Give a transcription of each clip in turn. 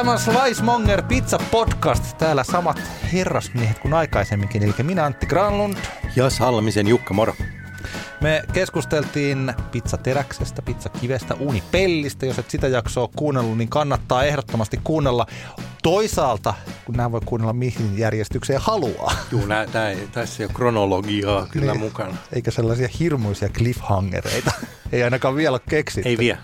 Tämä on Slicemonger Pizza Podcast. Täällä samat herrasmiehet kuin aikaisemminkin, eli minä Antti Granlund. Ja Salmisen Jukka, moro. Me keskusteltiin pizzateräksestä, pizzakivestä, uunipellistä. Jos et sitä jaksoa kuunnellut, niin kannattaa ehdottomasti kuunnella. Toisaalta, kun nämä voi kuunnella mihin järjestykseen haluaa. Juu, nää, nää, tässä ei ole kronologiaa kyllä niin, mukana. Eikä sellaisia hirmuisia cliffhangereita. ei ainakaan vielä ole keksitty. Ei vielä.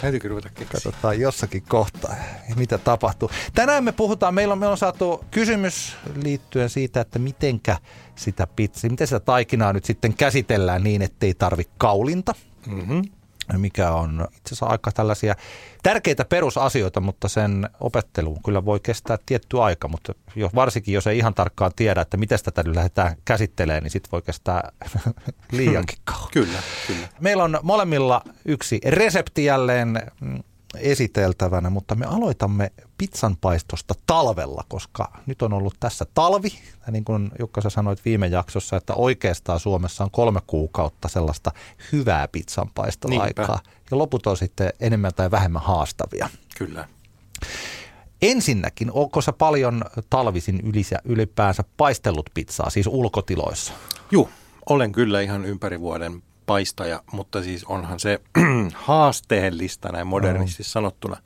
Täytyykö ruveta keksiä? Katsotaan jossakin kohtaa, mitä tapahtuu. Tänään me puhutaan, meillä on, meillä on saatu kysymys liittyen siitä, että mitenkä sitä pizzaa, miten sitä taikinaa nyt sitten käsitellään niin, ettei tarvi kaulinta. Mm-hmm mikä on itse asiassa aika tällaisia tärkeitä perusasioita, mutta sen opettelu kyllä voi kestää tietty aika, mutta jo, varsinkin jos ei ihan tarkkaan tiedä, että miten tätä nyt lähdetään käsittelemään, niin sitten voi kestää liiankin kauan. Kyllä, kyllä. Meillä on molemmilla yksi resepti jälleen esiteltävänä, mutta me aloitamme pizzanpaistosta talvella, koska nyt on ollut tässä talvi. Ja niin kuin Jukka sä sanoit viime jaksossa, että oikeastaan Suomessa on kolme kuukautta sellaista hyvää pizzanpaistolaikaa. Ja loput on sitten enemmän tai vähemmän haastavia. Kyllä. Ensinnäkin, onko sä paljon talvisin ylisä, ylipäänsä paistellut pizzaa, siis ulkotiloissa? Joo, olen kyllä ihan ympäri vuoden paistaja, mutta siis onhan se haasteellista näin modernisti no. sanottuna.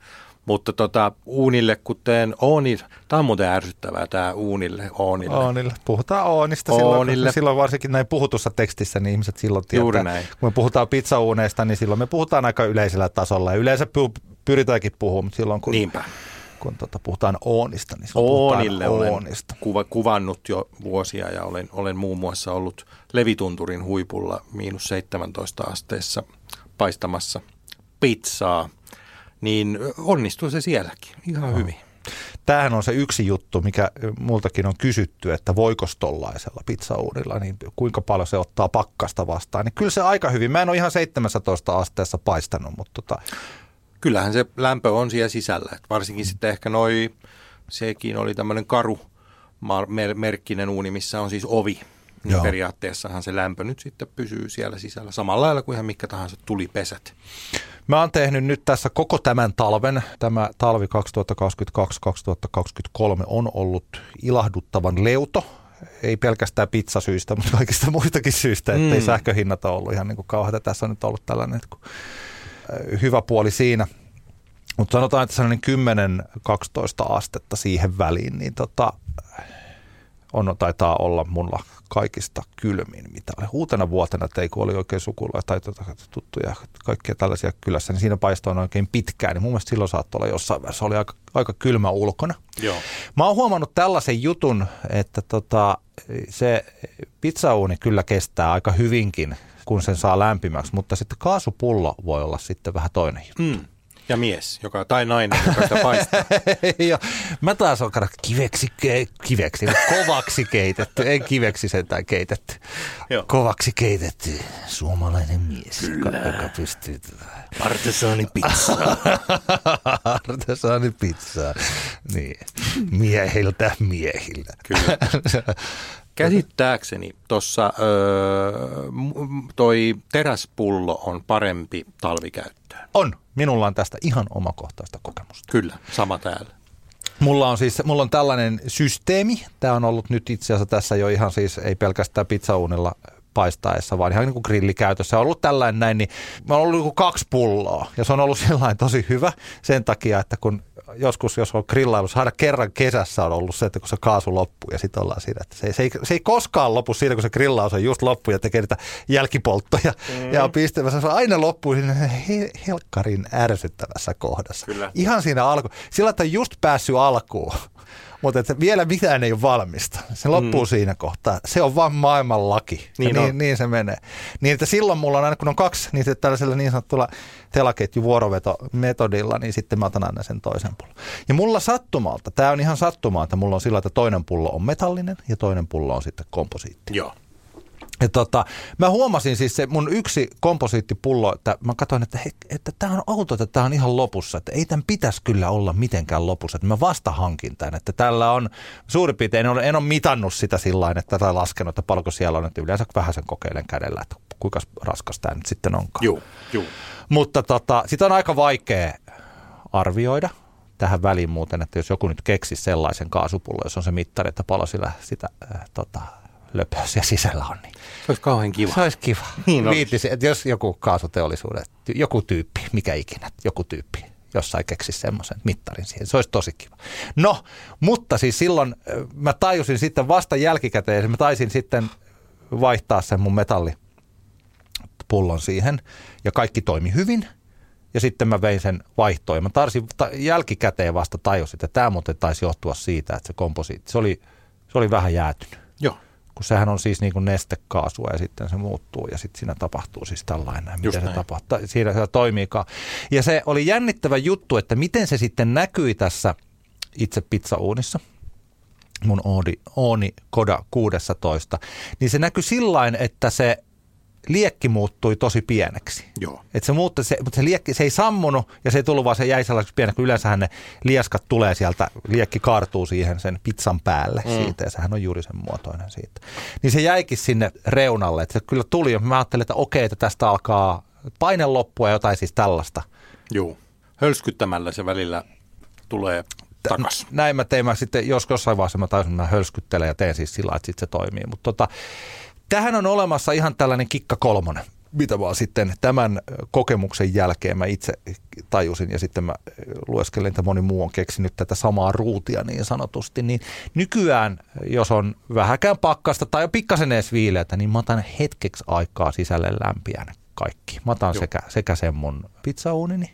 Mutta tota, uunille, kuten Ooni, tämä on muuten ärsyttävää tämä uunille, Oonille. Oonille. Puhutaan Oonista oonille. silloin, silloin varsinkin näin puhutussa tekstissä, niin ihmiset silloin tietää. Juuri näin. Kun me puhutaan pizzauuneista, niin silloin me puhutaan aika yleisellä tasolla. Ja yleensä pyritäänkin puhumaan, mutta silloin kun... Niinpä kun tuota, puhutaan Oonista, niin Oonille Oonista. Olen kuva, kuvannut jo vuosia ja olen, olen muun muassa ollut Levitunturin huipulla miinus 17 asteessa paistamassa pizzaa, niin onnistuu se sielläkin ihan no. hyvin. Tämähän on se yksi juttu, mikä multakin on kysytty, että voiko tollaisella pizzauunilla, niin kuinka paljon se ottaa pakkasta vastaan. Niin kyllä se aika hyvin. Mä en ole ihan 17 asteessa paistanut, mutta tota, kyllähän se lämpö on siellä sisällä. Et varsinkin sitten ehkä noi, sekin oli tämmöinen karu merkkinen uuni, missä on siis ovi. Niin Joo. periaatteessahan se lämpö nyt sitten pysyy siellä sisällä samalla lailla kuin ihan mikä tahansa tulipesät. Mä oon tehnyt nyt tässä koko tämän talven, tämä talvi 2022-2023 on ollut ilahduttavan leuto, ei pelkästään pizzasyistä, mutta kaikista muistakin syistä, ettei mm. sähköhinnat ole ollut ihan niin kuin kauheita. Tässä on nyt ollut tällainen, että kun hyvä puoli siinä. Mutta sanotaan, että sellainen 10-12 astetta siihen väliin, niin tota, on, taitaa olla mulla kaikista kylmin, mitä oli. Uutena vuotena tei, kun oli oikein sukula tai tuota, tuttuja, kaikkia tällaisia kylässä, niin siinä paistoin oikein pitkään, niin mun mielestä silloin saattoi olla jossain vaiheessa, oli aika, aika kylmä ulkona. Joo. Mä oon huomannut tällaisen jutun, että tota, se pizzauuni kyllä kestää aika hyvinkin kun sen saa lämpimäksi, mutta sitten kaasupullo voi olla sitten vähän toinen juttu. Mm. Ja mies, joka, tai nainen, joka sitä paistaa. ja, mä taas on kiveksi, kiveksi, kovaksi keitetty, en kiveksi sentään keitetty. Joo. Kovaksi keitetty suomalainen mies, Kyllä. joka pystyy... Artesaani pizza. Artesaani pizza. Niin. Miehiltä miehiltä. Kyllä. Käsittääkseni tuossa toi teräspullo on parempi talvikäyttöön. On. Minulla on tästä ihan omakohtaista kokemusta. Kyllä, sama täällä. Mulla on siis mulla on tällainen systeemi. Tämä on ollut nyt itse asiassa tässä jo ihan siis ei pelkästään pizzauunilla paistaessa, vaan ihan niin kuin grillikäytössä. On ollut tällainen näin, niin mä on ollut niin kaksi pulloa ja se on ollut sellainen tosi hyvä sen takia, että kun joskus, jos on grillailu, aina kerran kesässä on ollut se, että kun se kaasu loppuu ja sitten ollaan siinä, että se, se, ei, se ei koskaan lopu siinä, kun se grillaus on just loppu ja tekee niitä jälkipolttoja mm. ja on pistämässä. Se on aina loppuu siinä he, helkkarin ärsyttävässä kohdassa. Kyllä. Ihan siinä alku. Sillä, että on just päässyt alkuun Mutta vielä mitään ei ole valmista. Se loppuu mm. siinä kohtaa. Se on vaan maailman laki. Niin, niin, niin, se menee. Niin että silloin mulla on aina, kun on kaksi, niin tällaisella niin sanottulla telaketju vuoroveto-metodilla, niin sitten mä otan aina sen toisen pullon. Ja mulla sattumalta, tämä on ihan sattumaa, että mulla on sillä, että toinen pullo on metallinen ja toinen pullo on sitten komposiitti. Joo. Ja tota, mä huomasin siis se mun yksi komposiittipullo, että mä katsoin, että, he, että tämä on auto, että tämä on ihan lopussa, että ei tämän pitäisi kyllä olla mitenkään lopussa, että mä vasta hankin tämän, että tällä on suurin piirtein, en ole, en ole mitannut sitä sillä että tai laskenut, että paljonko siellä on, että yleensä vähän sen kokeilen kädellä, että kuinka raskas tämä nyt sitten onkaan. Joo, joo. Mutta tota, sitä on aika vaikea arvioida tähän väliin muuten, että jos joku nyt keksisi sellaisen kaasupullon, jos on se mittari, että paljon sillä sitä äh, tota, löpöä siellä sisällä on. Niin se olisi kauhean kiva. Se olisi kiva. Niin Viittisi, että jos joku kaasuteollisuuden, joku tyyppi, mikä ikinä, joku tyyppi jossain keksisi semmoisen mittarin siihen. Se olisi tosi kiva. No, mutta siis silloin mä tajusin sitten vasta jälkikäteen, mä taisin sitten vaihtaa sen mun metallipullon siihen ja kaikki toimi hyvin. Ja sitten mä vein sen vaihtoon ja mä tarsin ta- jälkikäteen vasta tajusin, että tämä muuten taisi johtua siitä, että se komposiitti, se oli, se oli vähän jäätynyt. Joo kun sehän on siis niin kuin nestekaasua ja sitten se muuttuu ja sitten siinä tapahtuu siis tällainen, miten Just se näin. tapahtuu, siinä se toimiikaan. Ja se oli jännittävä juttu, että miten se sitten näkyi tässä itse pizzauunissa mun Ooni, Ooni Koda 16, niin se näkyi sillain, että se liekki muuttui tosi pieneksi. Joo. Et se muuttui, se, mutta se liekki, se ei sammunut ja se ei tullut vaan se jäi sellaiseksi pieneksi, kun yleensähän ne lieskat tulee sieltä, liekki kaartuu siihen sen pizzan päälle mm. siitä ja sehän on juuri sen muotoinen siitä. Niin se jäikin sinne reunalle, että se kyllä tuli ja mä ajattelin, että okei, että tästä alkaa paine loppua ja jotain siis tällaista. Joo, hölskyttämällä se välillä tulee takas. Näin mä tein, mä sitten jos jossain vaiheessa mä taisin, mä hölskyttelen ja teen siis sillä että sitten se toimii, mutta tota, Tähän on olemassa ihan tällainen kikka kolmonen, mitä vaan sitten tämän kokemuksen jälkeen mä itse tajusin ja sitten mä lueskelin, että moni muu on keksinyt tätä samaa ruutia niin sanotusti, niin nykyään, jos on vähäkään pakkasta tai pikkasen edes viileätä, niin mä otan hetkeksi aikaa sisälle lämpiään kaikki. Mä otan sekä, sekä sen mun pizzauunini,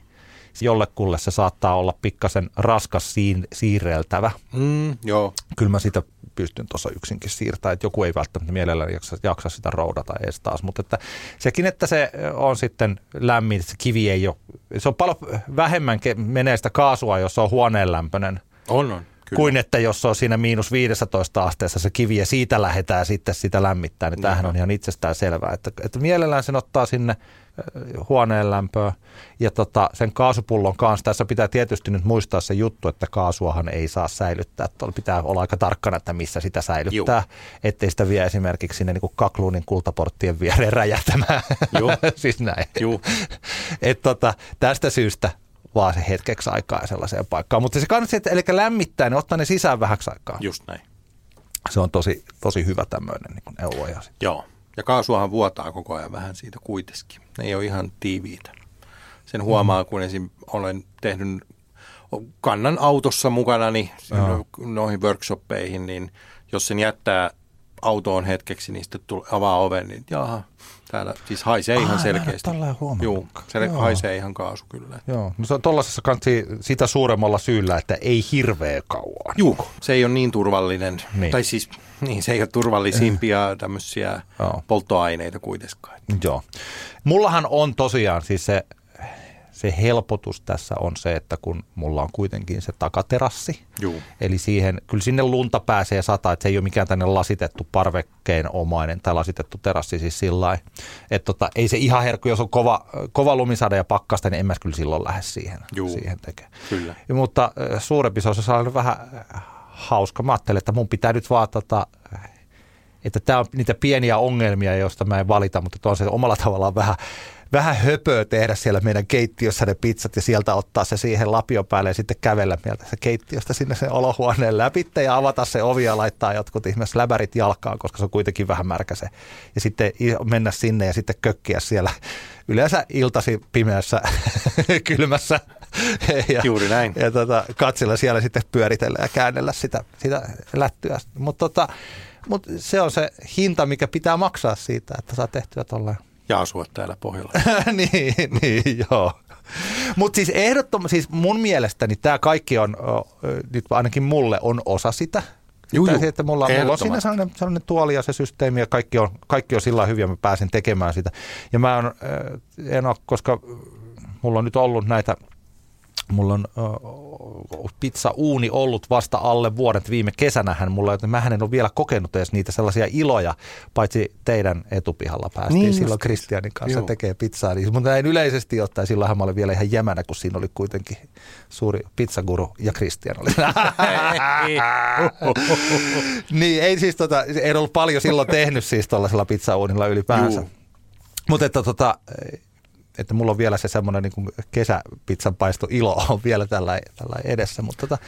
jollekulle se saattaa olla pikkasen raskas siin, siirreltävä. Mm, joo. Kyllä mä sitä pystyn tuossa yksinkin siirtämään, että joku ei välttämättä mielellään jaksa, jaksa sitä roudata edes taas, mutta että sekin, että se on sitten lämmin, se kivi ei ole, se on paljon vähemmän menee sitä kaasua, jos se on huoneenlämpöinen. On, on. Kyllä. kuin että jos on siinä miinus 15 asteessa se kivi ja siitä lähdetään sitten sitä lämmittää, niin tämähän on ihan itsestään selvää. Että, että mielellään sen ottaa sinne huoneen lämpöä. Ja tota, sen kaasupullon kanssa tässä pitää tietysti nyt muistaa se juttu, että kaasuahan ei saa säilyttää. Tuolla pitää olla aika tarkkana, että missä sitä säilyttää, Juh. ettei sitä vie esimerkiksi sinne niin kuin kakluunin kultaporttien viereen räjähtämään. siis näin. Et tota, tästä syystä vaan se hetkeksi aikaa sellaiseen paikkaan. Mutta se kannattaa, että, eli lämmittää, niin ottaa ne sisään vähäksi aikaa. Just näin. Se on tosi, tosi hyvä tämmöinen niin neuvo. Joo, ja kaasuahan vuotaa koko ajan vähän siitä kuitenkin. Ne ei ole ihan tiiviitä. Sen huomaa, kun esim. olen tehnyt kannan autossa mukana niin noihin workshoppeihin, niin jos sen jättää autoon hetkeksi, niin sitten tulee, avaa oven, niin jaha, täällä siis haisee ihan ah, selkeästi. Tällä Joo, se Joo. haisee ihan kaasu kyllä. Joo, no se on tuollaisessa kansi sitä suuremmalla syyllä, että ei hirveä kauan. Joo, se ei ole niin turvallinen, niin. tai siis niin, se ei ole turvallisimpia tämmöisiä Joo. polttoaineita kuitenkaan. Joo. Mullahan on tosiaan siis se se helpotus tässä on se, että kun mulla on kuitenkin se takaterassi, Juu. eli siihen, kyllä sinne lunta pääsee sata, että se ei ole mikään tänne lasitettu parvekkeen omainen tai lasitettu terassi siis sillä että tota, ei se ihan herkku, jos on kova, kova lumisade ja pakkasta, niin en mä kyllä silloin lähde siihen, siihen tekemään. Kyllä. Ja, mutta suurempi se on se vähän hauska. Mä ajattelin, että mun pitää nyt vaan tota, että tämä on niitä pieniä ongelmia, joista mä en valita, mutta on se omalla tavallaan vähän vähän höpöä tehdä siellä meidän keittiössä ne pizzat ja sieltä ottaa se siihen lapio päälle ja sitten kävellä mieltä se keittiöstä sinne sen olohuoneen läpi ja avata se ovi ja laittaa jotkut ihmeessä läbärit jalkaan, koska se on kuitenkin vähän märkä se. Ja sitten mennä sinne ja sitten kökkiä siellä yleensä iltasi pimeässä kylmässä ja, Juuri näin. Ja tota, katsella siellä sitten pyöritellä ja käännellä sitä, sitä lättyä. Mutta tota, mut se on se hinta, mikä pitää maksaa siitä, että saa tehtyä tolleen ja asua täällä pohjalla. niin, niin, joo. Mutta siis ehdottomasti, siis mun mielestäni tämä kaikki on, nyt ainakin mulle on osa sitä. Juu, juu. että mulla, mulla on siinä sellainen, sellainen tuoli ja se systeemi ja kaikki on, kaikki on sillä hyviä, mä pääsen tekemään sitä. Ja mä on, äh, en ole, koska mulla on nyt ollut näitä Mulla on uh, pizza-uuni ollut vasta alle vuoden. Viime kesänähän mulla, että mä en ole vielä kokenut edes niitä sellaisia iloja, paitsi teidän etupihalla päästiin Niin silloin. Kristianin kanssa Joo. tekee pizzaa. Niin, mutta näin yleisesti ottaen, silloinhan mä olin vielä ihan jämänä, kun siinä oli kuitenkin suuri pizzaguru ja Kristian oli. niin, ei siis tota, en ollut paljon silloin tehnyt siis tuollaisella pizzauunilla ylipäänsä. Mutta että tota, että mulla on vielä se semmoinen niin kesäpizzan paisto ilo on vielä tällä, tällä edessä. Mutta tota,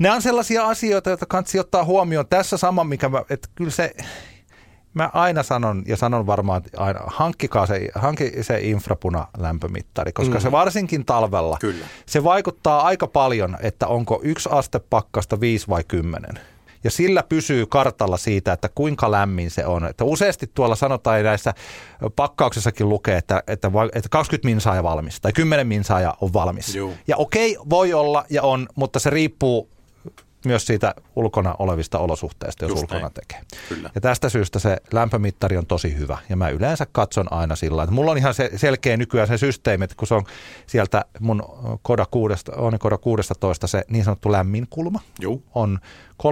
nämä on sellaisia asioita, joita kannattaa ottaa huomioon. Tässä sama, mikä mä, että kyllä se, mä aina sanon ja sanon varmaan, että aina, hankkikaa se, hankki se infrapuna lämpömittari, koska mm. se varsinkin talvella, Kyllä. se vaikuttaa aika paljon, että onko yksi aste pakkasta viisi vai kymmenen. Ja sillä pysyy kartalla siitä, että kuinka lämmin se on. Että useasti tuolla sanotaan näissä pakkauksessakin lukee, että, että, että 20 minsaa ja valmis tai 10 minsaa ja on valmis. Juu. Ja okei, voi olla ja on, mutta se riippuu myös siitä ulkona olevista olosuhteista, jos Just ulkona näin. tekee. Kyllä. Ja tästä syystä se lämpömittari on tosi hyvä. Ja mä yleensä katson aina sillä että mulla on ihan se, selkeä nykyään se systeemi, että kun se on sieltä mun Koda 6, Oni Koda 16 se niin sanottu lämmin kulma, Juu. on 350-60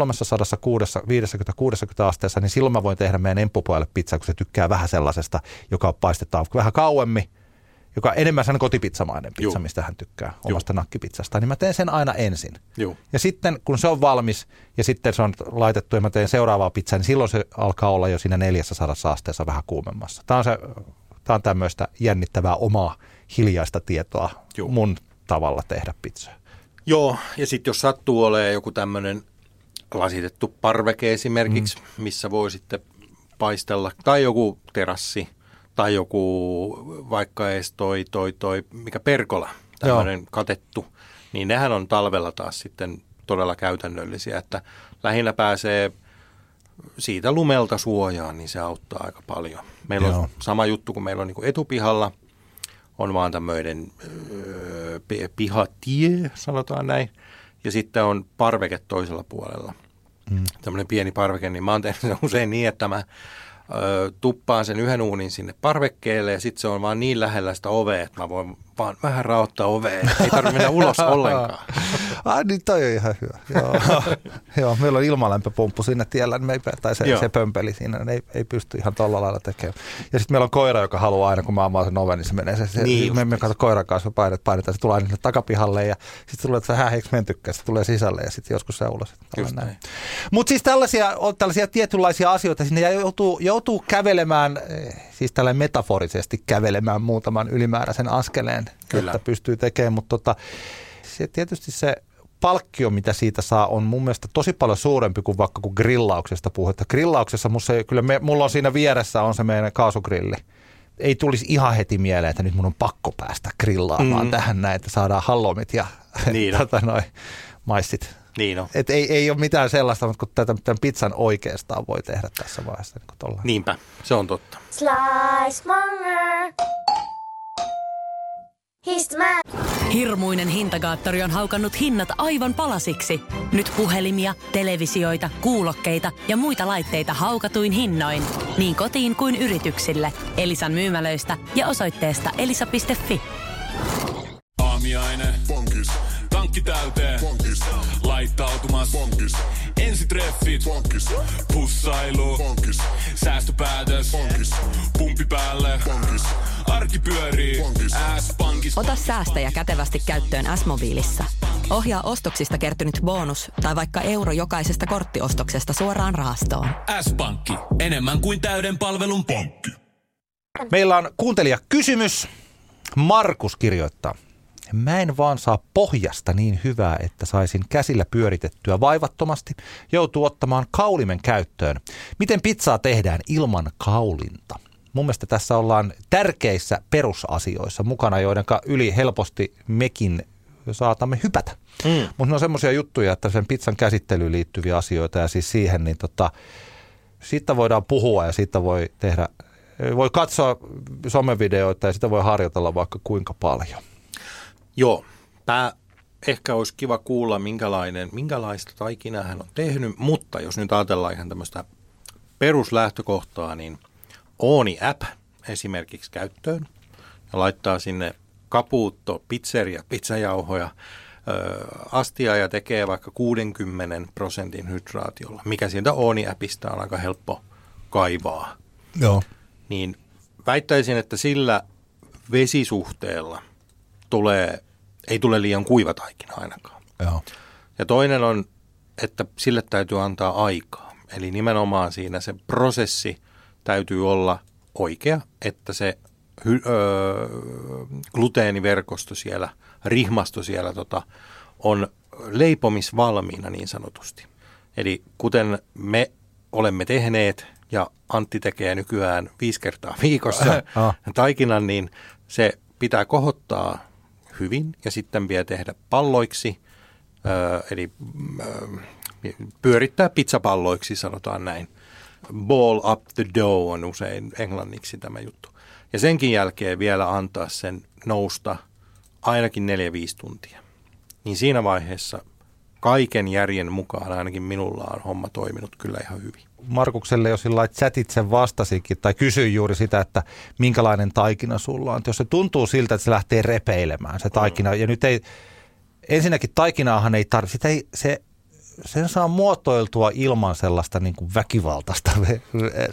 asteessa, niin silloin mä voin tehdä meidän emppupojalle pizzaa, kun se tykkää vähän sellaisesta, joka paistetaan vähän kauemmin, joka on enemmän sen kotipizzamainen pizza, Juu. mistä hän tykkää omasta nakkipizzasta, niin mä teen sen aina ensin. Juu. Ja sitten kun se on valmis ja sitten se on laitettu ja mä teen seuraavaa pizzaa, niin silloin se alkaa olla jo siinä 400 asteessa vähän kuumemmassa. Tämä on, se, tämä on tämmöistä jännittävää omaa hiljaista tietoa Juu. mun tavalla tehdä pizzaa. Joo, ja sitten jos sattuu olemaan joku tämmöinen lasitettu parveke esimerkiksi, mm. missä voi sitten paistella, tai joku terassi, tai joku vaikka edes toi, toi, toi mikä perkola, tämmöinen katettu, niin nehän on talvella taas sitten todella käytännöllisiä, että lähinnä pääsee siitä lumelta suojaan, niin se auttaa aika paljon. Meillä Joo. on sama juttu, kun meillä on niin etupihalla, on vaan tämmöinen öö, pi- pihatie, sanotaan näin, ja sitten on parveke toisella puolella. Mm. Tämmöinen pieni parveke, niin mä oon tehnyt usein niin, että mä tuppaan sen yhden uunin sinne parvekkeelle ja sitten se on vaan niin lähellä sitä ovea, että mä voin vaan vähän raottaa ovea, ei tarvitse mennä ulos ollenkaan. Ai niin, toi on ihan hyvä. Joo. Joo, meillä on ilmalämpöpumppu sinne tiellä, niin me ei, tai se, Joo. se pömpeli siinä, niin ei, ei pysty ihan tolla lailla tekemään. Ja sitten meillä on koira, joka haluaa aina, kun mä avaan sen oven, niin se menee. Se, se, Niin me, me katso koiran kanssa, me painet, painetaan, se tulee aina takapihalle ja sitten tulee, että vähän eikö mentykään, se tulee sisälle ja sitten joskus se ulos. Mutta siis tällaisia, on tällaisia tietynlaisia asioita sinne joutuu, joutuu kävelemään, eh, siis tällä metaforisesti kävelemään muutaman ylimääräisen askeleen, Kyllä. että pystyy tekemään, mutta tota, se tietysti se palkkio, mitä siitä saa, on mun mielestä tosi paljon suurempi kuin vaikka kun grillauksesta puhutaan. Grillauksessa musta se, kyllä me, mulla on siinä vieressä on se meidän kaasugrilli. Ei tulisi ihan heti mieleen, että nyt mun on pakko päästä grillaamaan mm. tähän näin, että saadaan hallomit ja Niin tota, noi, maistit. Niin on. Et ei, ei ole mitään sellaista, mutta kun tätä, tämän pizzan oikeastaan voi tehdä tässä vaiheessa. Niin Niinpä, se on totta. Slice Monger. He's the man. Hirmuinen hintakaattori on haukannut hinnat aivan palasiksi. Nyt puhelimia, televisioita, kuulokkeita ja muita laitteita haukatuin hinnoin. Niin kotiin kuin yrityksille. Elisan myymälöistä ja osoitteesta elisa.fi. Aamiaine. Bonkis, Tankki täyteen. bonkis, Laittautumas. bonkis, Ensitreffit. bonkis, Pussailu. bonkis, Säästöpäätös. bonkis, Pumpi päälle. bonkis, Arki pyörii. S-pankis. Ota säästäjä kätevästi käyttöön S-mobiilissa. Ohjaa ostoksista kertynyt bonus tai vaikka euro jokaisesta korttiostoksesta suoraan rahastoon. S-pankki. Enemmän kuin täyden palvelun pankki. Meillä on kuuntelija kysymys. Markus kirjoittaa. Mä en vaan saa pohjasta niin hyvää, että saisin käsillä pyöritettyä vaivattomasti. Joutuu ottamaan kaulimen käyttöön. Miten pizzaa tehdään ilman kaulinta? Mun mielestä tässä ollaan tärkeissä perusasioissa mukana, joiden yli helposti mekin saatamme hypätä. Mm. Mutta ne on semmoisia juttuja, että sen pizzan käsittelyyn liittyviä asioita ja siis siihen, niin tota, siitä voidaan puhua ja siitä voi tehdä, voi katsoa somevideoita ja sitä voi harjoitella vaikka kuinka paljon. Joo, tämä ehkä olisi kiva kuulla, minkälainen, minkälaista taikinaa hän on tehnyt, mutta jos nyt ajatellaan ihan tämmöistä peruslähtökohtaa, niin Ooni App esimerkiksi käyttöön ja laittaa sinne kapuutto, pizzeria, pizzajauhoja, astia ja tekee vaikka 60 prosentin hydraatiolla, mikä sieltä Ooni-appista on aika helppo kaivaa. Joo. Niin väittäisin, että sillä vesisuhteella tulee, ei tule liian kuiva taikina ainakaan. Joo. Ja toinen on, että sille täytyy antaa aikaa. Eli nimenomaan siinä se prosessi täytyy olla oikea, että se hy, ö, gluteeniverkosto siellä, rihmasto siellä tota, on leipomisvalmiina niin sanotusti. Eli kuten me olemme tehneet ja Antti tekee nykyään viisi kertaa viikossa taikinan, niin se pitää kohottaa hyvin ja sitten vielä tehdä palloiksi, ö, eli ö, pyörittää pizzapalloiksi, sanotaan näin. Ball up the dough on usein englanniksi tämä juttu. Ja senkin jälkeen vielä antaa sen nousta ainakin 4-5 tuntia. Niin siinä vaiheessa kaiken järjen mukaan ainakin minulla on homma toiminut kyllä ihan hyvin. Markukselle jo sillä lailla chatitse vastasikin tai kysyi juuri sitä, että minkälainen taikina sulla on. Että jos se tuntuu siltä, että se lähtee repeilemään se taikina ja nyt ei, ensinnäkin taikinaahan ei tarvitse, sitä ei, se, sen saa muotoiltua ilman sellaista niin kuin väkivaltaista re,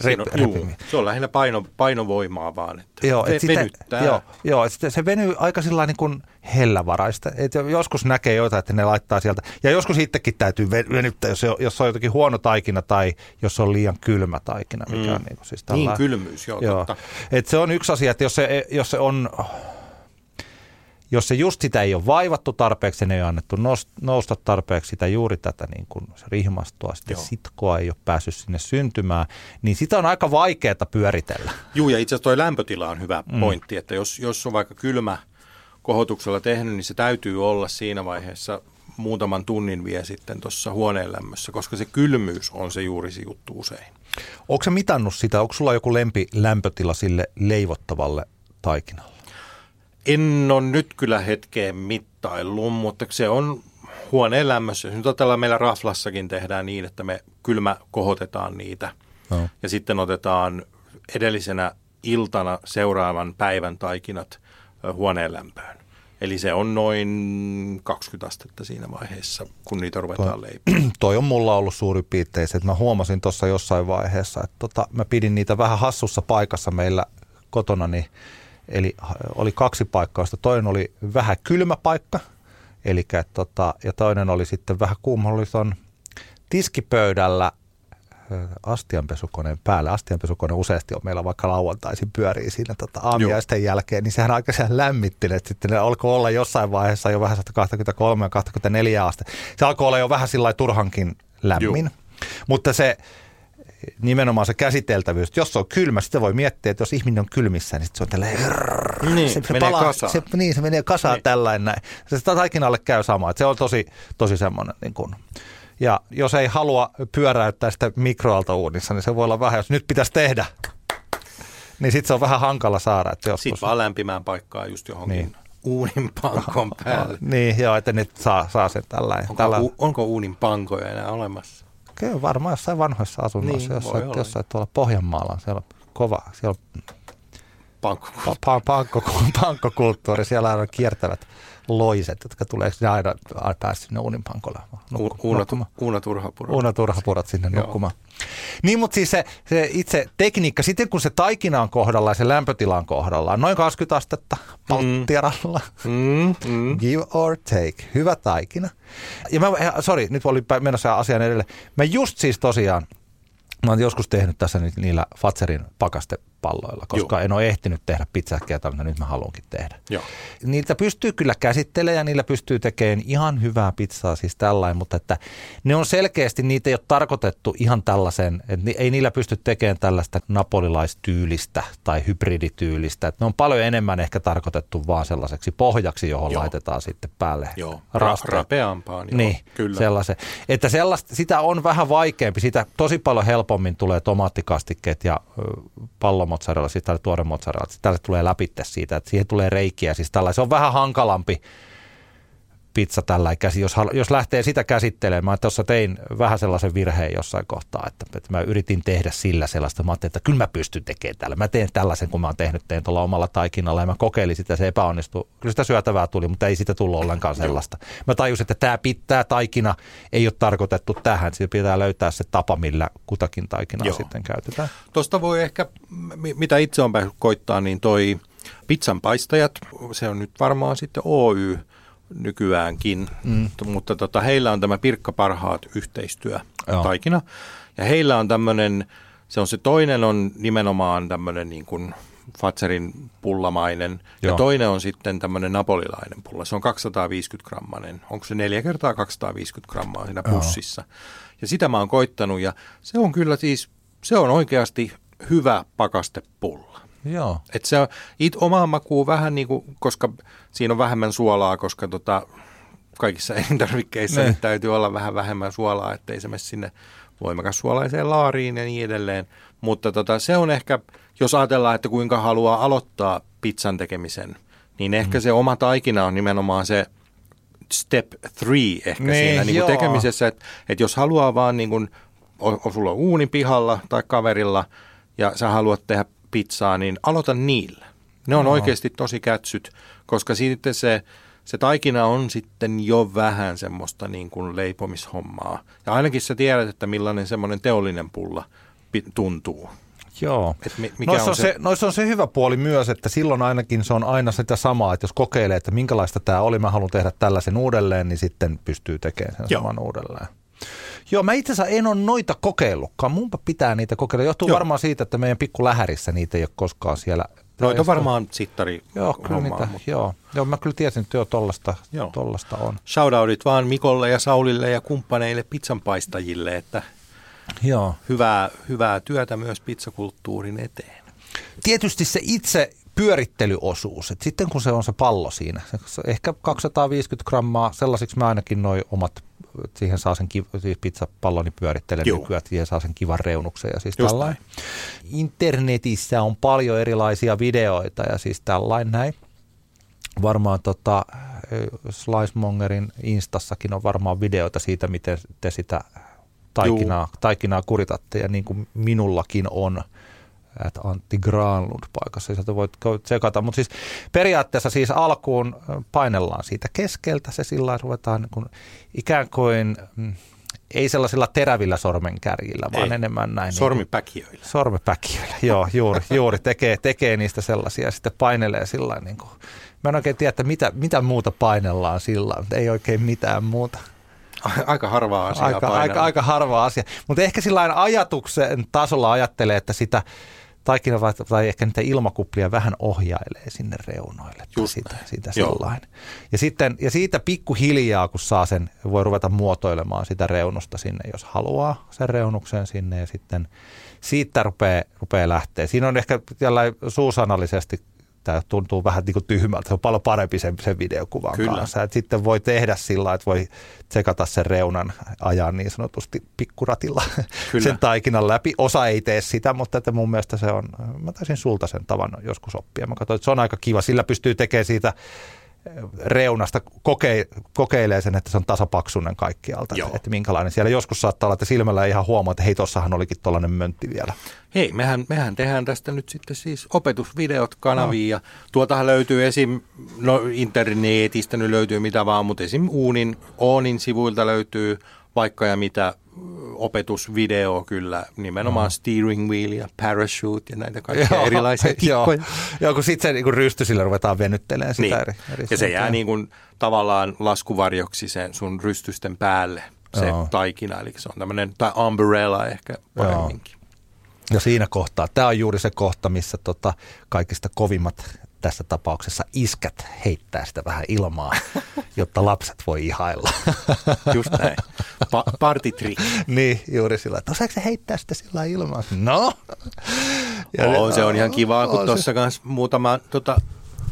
re, on, juu, se on lähinnä paino, painovoimaa vaan, että Joo, se et sitä, venyttää. joo, joo et sitä, se venyy aika sillä niin kuin hellävaraista. Et joskus näkee jotain, että ne laittaa sieltä. Ja joskus itsekin täytyy ve- venyttää, jos, se- jos on jotenkin huono taikina tai jos on liian kylmä taikina. Mikä Mm. on niin, kuin siis Niin, tällä- kylmyys, joo, Joo. totta. Et se on yksi asia, että jos se, jos se on, jos se just sitä ei ole vaivattu tarpeeksi, ne ei ole annettu nous- nousta tarpeeksi sitä juuri tätä niin kuin se rihmastoa, sitä Joo. sitkoa ei ole päässyt sinne syntymään, niin sitä on aika vaikeaa pyöritellä. Juu, ja itse asiassa toi lämpötila on hyvä mm. pointti, että jos, jos on vaikka kylmä kohotuksella tehnyt, niin se täytyy olla siinä vaiheessa muutaman tunnin vie sitten tuossa huoneen lämmössä, koska se kylmyys on se juuri se juttu usein. Onko se mitannut sitä, onko sulla joku lempi lämpötila sille leivottavalle taikinalle? En ole nyt kyllä hetkeen mittaillut, mutta se on huoneen lämmössä. Jos nyt ajatellaan, meillä raflassakin tehdään niin, että me kylmä kohotetaan niitä Joo. ja sitten otetaan edellisenä iltana seuraavan päivän taikinat huoneen lämpöön. Eli se on noin 20 astetta siinä vaiheessa, kun niitä ruvetaan leipomaan. Toi on mulla ollut suuri piirtein että mä huomasin tuossa jossain vaiheessa, että tota, mä pidin niitä vähän hassussa paikassa meillä kotona, niin, eli oli kaksi paikkaa, josta toinen oli vähän kylmä paikka, eli tota, ja toinen oli sitten vähän kuuma, oli ton tiskipöydällä ö, astianpesukoneen päällä. Astianpesukone useasti on meillä vaikka lauantaisin pyörii siinä tota, aamiaisten jälkeen, niin sehän aika sen lämmitteli, että sitten ne alkoi olla jossain vaiheessa jo vähän 123 ja 24 aste. Se alkoi olla jo vähän sillä turhankin lämmin. Mutta se nimenomaan se käsiteltävyys, jos se on kylmä, sitten voi miettiä, että jos ihminen on kylmissä, niin se on tälleen, Niin, se, se menee palaa, kasaan. Se, niin, se menee kasaan Niin. tällainen näin. Se sitä taikinalle käy sama, että se on tosi, tosi semmoinen niin kuin. Ja jos ei halua pyöräyttää sitä mikroaaltouunissa, niin se voi olla vähän, jos nyt pitäisi tehdä, niin sitten se on vähän hankala saada. Että joskus, Sitten vaan lämpimään paikkaa just johonkin niin. Uunin pankon päälle. Niin, joo, että nyt saa, saa sen tällainen. Onko, tällainen. u, onko uunin pankoja enää olemassa? Kyllä varmaan jossain vanhoissa asunnoissa, Niin, jossain, jossain tuolla Pohjanmaalla. Siellä on kova, siellä on Pankko. pa- pa- pankko, pankkokulttuuri, siellä on kiertävät loiset, jotka tulee sinne aina, aina päästä sinne uuninpankolle. U- Uuna, Uuna Turhapuro. Uuna turhapurat sinne Joo. nukkumaan. Niin, mutta siis se, se itse tekniikka, sitten kun se taikina on kohdallaan ja se lämpötila on kohdallaan, noin 20 astetta palttiaralla, Mm, mm. give or take, hyvä taikina. Ja mä, eh, sorry, nyt oli menossa asian edelle. Mä just siis tosiaan, mä oon joskus tehnyt tässä ni- niillä Fatserin pakastepalloilla, koska Joo. en ole ehtinyt tehdä pizzahkeja, mutta nyt mä haluankin tehdä. Joo. Niitä pystyy kyllä käsittelemään ja niillä pystyy tekemään ihan hyvää pizzaa, siis tällainen, mutta että ne on selkeästi, niitä ei ole tarkoitettu ihan tällaisen, että ei niillä pysty tekemään tällaista napolilaistyylistä tai hybridityylistä. Että ne on paljon enemmän ehkä tarkoitettu vaan sellaiseksi pohjaksi, johon Joo. laitetaan sitten päälle Joo. Ra- rapeampaan. Joo. Niin, Kyllä. sellaisen. Että sellaista, sitä on vähän vaikeampi, sitä tosi paljon helpommin tulee tomaattikastikkeet ja ö, pallomozzarella, siis tällä tuore mozzarella, siis tälle tulee läpitte siitä, että siihen tulee reikiä, siis tällä, se on vähän hankalampi pizza tällä käsi, jos, jos lähtee sitä käsittelemään. Tuossa tein vähän sellaisen virheen jossain kohtaa, että, että mä yritin tehdä sillä sellaista. Mä ajattelin, että kyllä mä pystyn tekemään tällä. Mä teen tällaisen, kun mä oon tehnyt, teen tuolla omalla taikinalla ja mä kokeilin sitä, se epäonnistui. Kyllä sitä syötävää tuli, mutta ei sitä tullut ollenkaan sellaista. Mä tajusin, että tämä pitää taikina ei ole tarkoitettu tähän. Siitä pitää löytää se tapa, millä kutakin taikinaa Joo. sitten käytetään. Tuosta voi ehkä, mi- mitä itse on päässyt koittaa, niin toi pizzan paistajat, se on nyt varmaan sitten Oy nykyäänkin, mm. mutta tota, heillä on tämä Pirkka Parhaat yhteistyö Joo. taikina. Ja heillä on tämmöinen, se on se toinen on nimenomaan tämmöinen niin kuin Fatserin pullamainen ja Joo. toinen on sitten tämmöinen napolilainen pulla. Se on 250 grammanen. Onko se neljä kertaa 250 grammaa siinä pussissa? Ja sitä mä oon koittanut ja se on kyllä siis, se on oikeasti hyvä pakastepulla. Joo. Et se it, omaan makuun vähän niin kuin, koska siinä on vähemmän suolaa, koska tota, kaikissa elintarvikkeissa Ne. nyt täytyy olla vähän vähemmän suolaa, ettei se mene sinne voimakas suolaiseen laariin ja niin edelleen. Mutta tota, se on ehkä, jos ajatellaan, että kuinka haluaa aloittaa pizzan tekemisen, niin ehkä Mm. se oma taikina on nimenomaan se step three ehkä Niin, siinä niin kuin tekemisessä, että, että jos haluaa vaan niin kuin, on, on sulla uuni pihalla tai kaverilla ja sä haluat tehdä pizzaa, niin aloita niillä. Ne on Joo. oikeasti tosi kätsyt, koska sitten se, se taikina on sitten jo vähän semmoista niin kuin leipomishommaa. Ja ainakin sä tiedät, että millainen semmoinen teollinen pulla tuntuu. Joo. Et mi- mikä noissa, on on se- se, noissa on se hyvä puoli myös, että silloin ainakin se on aina sitä samaa, että jos kokeilee, että minkälaista tämä oli, mä haluan tehdä tällaisen uudelleen, niin sitten pystyy tekemään sen Joo. saman uudelleen. Joo, mä itse asiassa en ole noita kokeillutkaan. Munpa pitää niitä kokeilla. Johtuu Joo. varmaan siitä, että meidän pikku lähärissä niitä ei ole koskaan siellä. Noita on varmaan sittari Joo, kyllä hommaa, niitä, mutta- joo. joo. mä kyllä tiesin, että jo tollasta, Joo. tollasta on. Shoutoutit vaan Mikolle ja Saulille ja kumppaneille pizzanpaistajille, että Joo. hyvää, hyvää työtä myös pizzakulttuurin eteen. tietysti se itse pyörittelyosuus, että sitten kun se on se pallo siinä, se, ehkä 250 grammaa, sellaisiksi mä ainakin noi omat, siihen saa sen kiv- siis pizzapalloni pyörittelen Joo. nykyään, että siihen saa sen kivan reunuksen ja siis tällainen. Internetissä on paljon erilaisia videoita ja siis tällainen näin. Varmaan tota, Slicemongerin Instassakin on varmaan videoita siitä, miten te sitä taikinaa, taikinaa kuritatte ja niin kuin minullakin on että Antti Granlund paikassa, sieltä voit tsekata. Mutta siis periaatteessa siis alkuun painellaan siitä keskeltä, se sillä ruvetaan niin ikään kuin, mm, ei sellaisilla terävillä sormenkärjillä, vaan Ei. enemmän näin. niin kuin- Sormipäkiöillä. Joo, juuri, juuri tekee, tekee niistä sellaisia ja sitten painelee sillä niin kuin, mä en oikein tiedä, että mitä, mitä muuta painellaan sillä mutta ei oikein mitään muuta. Aika harvaa asiaa Aika, aika, aika harva asia. Mutta ehkä sillä ajatuksen tasolla ajattelee, että sitä taikina vai, tai ehkä niitä ilmakuplia vähän ohjailee sinne reunoille. Just sitä, näin. sitä sellainen. Ja, sitten, ja siitä pikkuhiljaa, kun saa sen, voi ruveta muotoilemaan sitä reunusta sinne, jos haluaa sen reunuksen sinne. Ja sitten siitä rupeaa, rupeaa lähteä. Siinä on ehkä suusanallisesti tämä tuntuu vähän niin kuin tyhmältä. Se on paljon parempi sen, sen videokuvan Kyllä. kanssa. Et sitten voi tehdä sillä että voi tsekata sen reunan ajan niin sanotusti pikkuratilla Kyllä. sen taikinan läpi. Osa ei tee sitä, mutta että mun mielestä se on, mä taisin sulta sen tavan joskus oppia. Mä katsoin, että se on aika kiva. Sillä pystyy tekemään siitä reunasta, kokei, kokeilee sen, että se on tasapaksunen kaikkialta, että, että minkälainen. Siellä joskus saattaa olla, että silmällä ei ihan huomaa, että hei, tossahan olikin tuollainen möntti vielä. Hei, mehän, mehän tehdään tästä nyt sitten siis opetusvideot kanaviin ja tuotahan löytyy esim. No, internetistä nyt löytyy mitä vaan, mutta esim. Uunin, Oonin sivuilta löytyy vaikka ja mitä opetusvideo kyllä, nimenomaan steering wheel ja parachute ja näitä kaikkia erilaisia kikkoja. Joo, joo kun sitten se niin rystysillä ruvetaan venyttelemään sitä Niin. eri, eri ja se jää niin kuin tavallaan laskuvarjoksi sen sun rystysten päälle, se Joo. taikina, eli se on tämmöinen, tai umbrella ehkä paremminkin. Ja siinä kohtaa, tämä on juuri se kohta, missä tota, kaikista kovimmat tässä tapauksessa iskät heittää sitä vähän ilmaa, jotta lapset voi ihailla. Just näin. Pa- party trick. niin, juuri sillä, että osaako se heittää sitä sillä ilmaa? No! Ja on, se on ihan kivaa, kun tuossa kanssa muutama tota,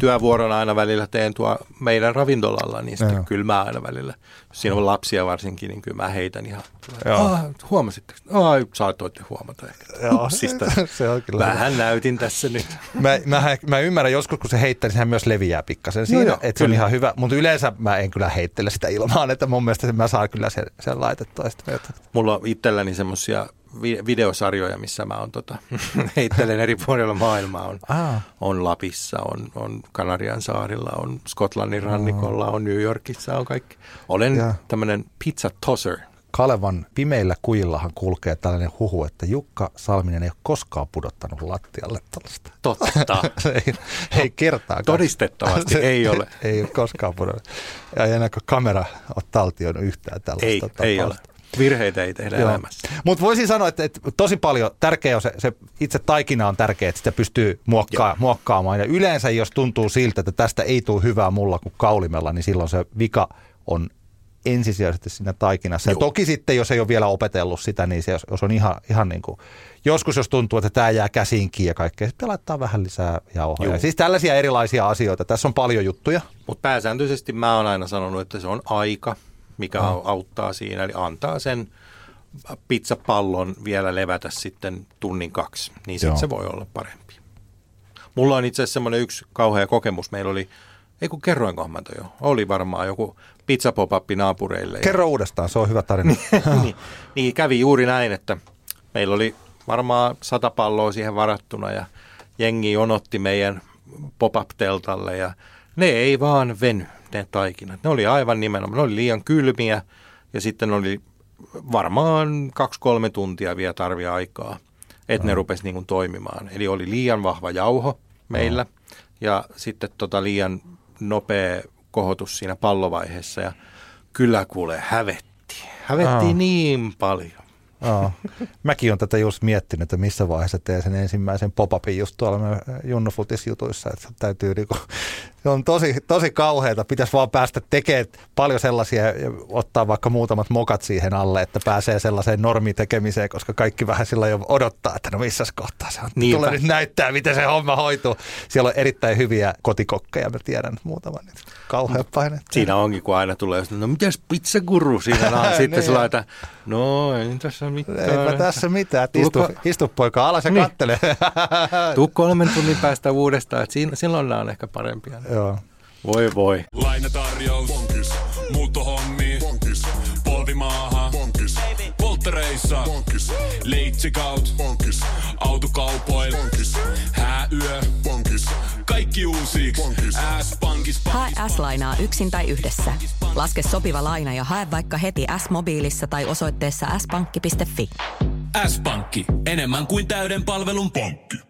työvuorona aina välillä teen tuo meidän ravintolalla, niin sitten Joo. kyllä mä aina välillä, jos siinä on lapsia varsinkin, niin kyllä mä heitän ihan, ah, huomasitteko? Ai, saatoitte huomata ehkä. Joo, Upsista. se on kyllä. Vähän näytin tässä nyt. Mä, mä, mä ymmärrän joskus, kun se heittää, niin sehän myös leviää pikkasen siinä, joo, että se on ihan hyvä. Mutta yleensä mä en kyllä heittele sitä ilmaan, että mun mielestä mä saan kyllä sen, sen laitettua. Mulla on itselläni semmoisia videosarjoja, missä mä on tota, heittelen eri puolilla maailmaa. On, Aa. on Lapissa, on, on Kanarian saarilla, on Skotlannin rannikolla, on New Yorkissa, on kaikki. Olen Joo. tämmöinen pizza tosser. Kalevan pimeillä kujillahan kulkee tällainen huhu, että Jukka Salminen ei ole koskaan pudottanut lattialle tällaista. Totta. ei, ei kertaakaan. Todistettavasti ei ole. ei ole koskaan pudonnut. Ja ei enää kamera ole taltioinut yhtään tällaista Ei, ei ole. Virheitä ei tehdä Joo. elämässä. Mutta voisin sanoa, että, että tosi paljon tärkeä on se, se itse taikina on tärkeä, että sitä pystyy muokkaa, muokkaamaan. Ja yleensä jos tuntuu siltä, että tästä ei tule hyvää mulla kuin kaulimella, niin silloin se vika on ensisijaisesti siinä taikinassa. Ja Joo. toki sitten, jos ei ole vielä opetellut sitä, niin se, jos, on ihan, ihan niin kuin, joskus jos tuntuu, että tämä jää käsiinkin ja kaikkea, sitten laittaa vähän lisää jauhoja. Joo. Siis tällaisia erilaisia asioita. Tässä on paljon juttuja. Mutta pääsääntöisesti mä oon aina sanonut, että se on aika, mikä au- auttaa siinä. Eli antaa sen pizzapallon vielä levätä sitten tunnin kaksi, niin sitten se voi olla parempi. Mulla on itse asiassa semmoinen yksi kauhea kokemus. Meillä oli, ei kun kerroinkohan mä jo, oli varmaan joku pizzapopappi naapureille. ja- Kerro uudestaan, se on hyvä tarina. niin, niin kävi juuri näin, että meillä oli varmaan sata palloa siihen varattuna ja jengi onotti meidän pop-up-teltalle ja ne ei vaan veny, ne taikinat. Ne oli aivan nimenomaan, ne oli liian kylmiä ja sitten oli varmaan kaksi-kolme tuntia vielä tarvi aikaa, että ne rupesi niin toimimaan. Eli oli liian vahva jauho meillä ja sitten tota liian nopea kohotus siinä pallovaiheessa ja kyllä kuule hävetti. Hävetti Aa. niin paljon. Joo. Mäkin olen tätä just miettinyt, että missä vaiheessa teen sen ensimmäisen pop-upin just tuolla me Junnufutis-jutuissa, että täytyy niinku, se on tosi, tosi kauheata. Pitäisi vaan päästä tekemään paljon sellaisia ja ottaa vaikka muutamat mokat siihen alle, että pääsee sellaiseen normitekemiseen, koska kaikki vähän sillä jo odottaa, että no missä kohtaa se on. Niinpä. Tulee nyt näyttää, miten se homma hoituu. Siellä on erittäin hyviä kotikokkeja, mä tiedän muutaman. Niitä. Kauhea paine. Siinä onkin, kun aina tulee, no mitäs pizzaguru siinä on. Sitten Niin. laita, no ei tässä mitään. Eipä tässä mitään. että Istu, istu poika alas ja Niin. kattele. Tuu kolmen tunnin päästä uudestaan, että siinä, silloin nämä on ehkä parempia. Joo. Voi voi. Lainatarjous. Bonkis. Muuttohommi. Bonkis. Polvimaaha. Bonkis. Polttereissa. Bonkis. Leitsikaut. Bonkis. Autokaupoil. Bonkis. Hääyö. Bonkis. Kaikki uusi. S-pankis. Hae S-lainaa yksin tai yhdessä. Laske sopiva laina ja hae vaikka heti S-mobiilissa tai osoitteessa s-pankki.fi. S-pankki. Enemmän kuin täyden palvelun pankki.